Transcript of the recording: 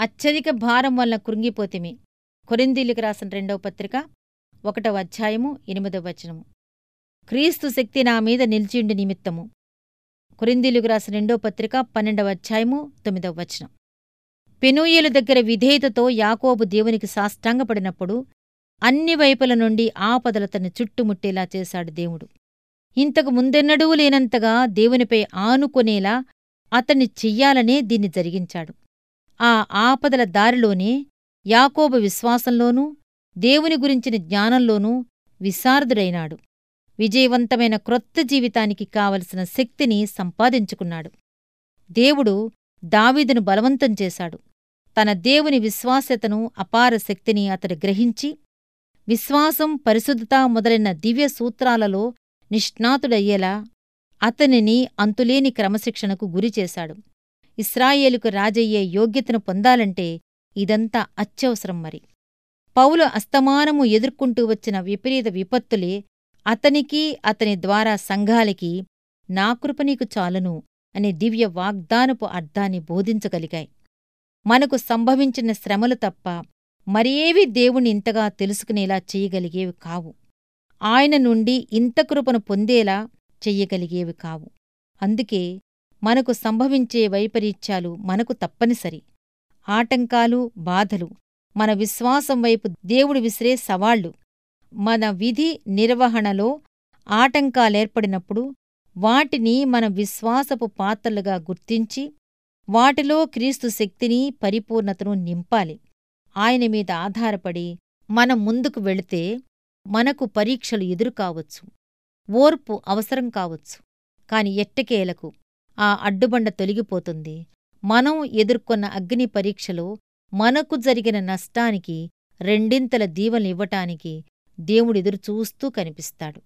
అత్యధిక భారం వల్ల కృంగిపోతిమి. కొరిందీలికి రాసిన రెండవ పత్రిక ఒకటవ అధ్యాయము ఎనిమిదవ వచనము. క్రీస్తు శక్తి నా మీద నిలిచిండి నిమిత్తము. కొరిందీలకు రాసిన రెండో పత్రిక పన్నెండవ అధ్యాయము తొమ్మిదవ వచనం. పెనూయేలు దగ్గర విధేయతతో యాకోబు దేవునికి సాష్టాంగపడినప్పుడు అన్ని వైపుల నుండి ఆపదలతను చుట్టుముట్టేలా చేశాడు దేవుడు. ఇంతకు ముందెన్నడూ లేనంతగా దేవునిపై ఆనుకునేలా అతన్ని చెయ్యాలనే దీన్ని జరిగించాడు. ఆ ఆపదల దారిలోనే యాకోబు విశ్వాసంలోనూ దేవుని గురించిన జ్ఞానంలోనూ విశారదుడైనాడు. విజయవంతమైన క్రొత్త జీవితానికి కావలసిన శక్తిని సంపాదించుకున్నాడు. దేవుడు దావీదును బలవంతం చేశాడు. తన దేవుని విశ్వాస్యతను అపార శక్తిని అతడు గ్రహించి విశ్వాసం పరిశుద్ధత మొదలైన దివ్య సూత్రాలలో నిష్ణాతుడయ్యేలా అతనిని అంతులేని క్రమశిక్షణకు గురిచేశాడు ఇస్రాయేలుకు రాజయ్యే యోగ్యతను పొందాలంటే ఇదంతా అత్యవసరం మరి. పౌలు అస్తమానము ఎదుర్కొంటూ వచ్చిన విపరీత విపత్తులే అతనికి అతని ద్వారా సంఘాలకి నా కృప నీకు చాలును అనే దివ్య వాగ్దానపు అర్థాన్ని బోధించగలిగాయి. మనకు సంభవించిన శ్రమలు తప్ప మరేవి దేవుని ఇంతగా తెలుసుకునేలా చెయ్యగలిగేవి కావు. ఆయన నుండి ఇంత కృపను పొందేలా చెయ్యగలిగేవి కావు. అందుకే మనకు సంభవించే వైపరీత్యాలు మనకు తప్పనిసరి. ఆటంకాలు బాధలు. మన విశ్వాసం వైపు దేవుడు విసిరే సవాళ్ళు మన విధి నిర్వహణలో ఆటంకాలేర్పడినప్పుడు వాటిని మన విశ్వాసపు పాత్రలుగా గుర్తించి వాటిలో క్రీస్తు శక్తిని పరిపూర్ణతను నింపాలి. ఆయన మీద ఆధారపడి మనం ముందుకు వెళితే మనకు పరీక్షలు ఎదురుకావచ్చు. ఓర్పు అవసరం కావచ్చు. కాని ఎట్టకేలకు ఆ అడ్డుబండ తొలగిపోతుంది. మనం ఎదుర్కొన్న అగ్ని పరీక్షలో మనకు జరిగిన నష్టానికి రెండింతల దీవెనలివ్వటానికి దేవుడెదురుచూస్తూ కనిపిస్తాడు.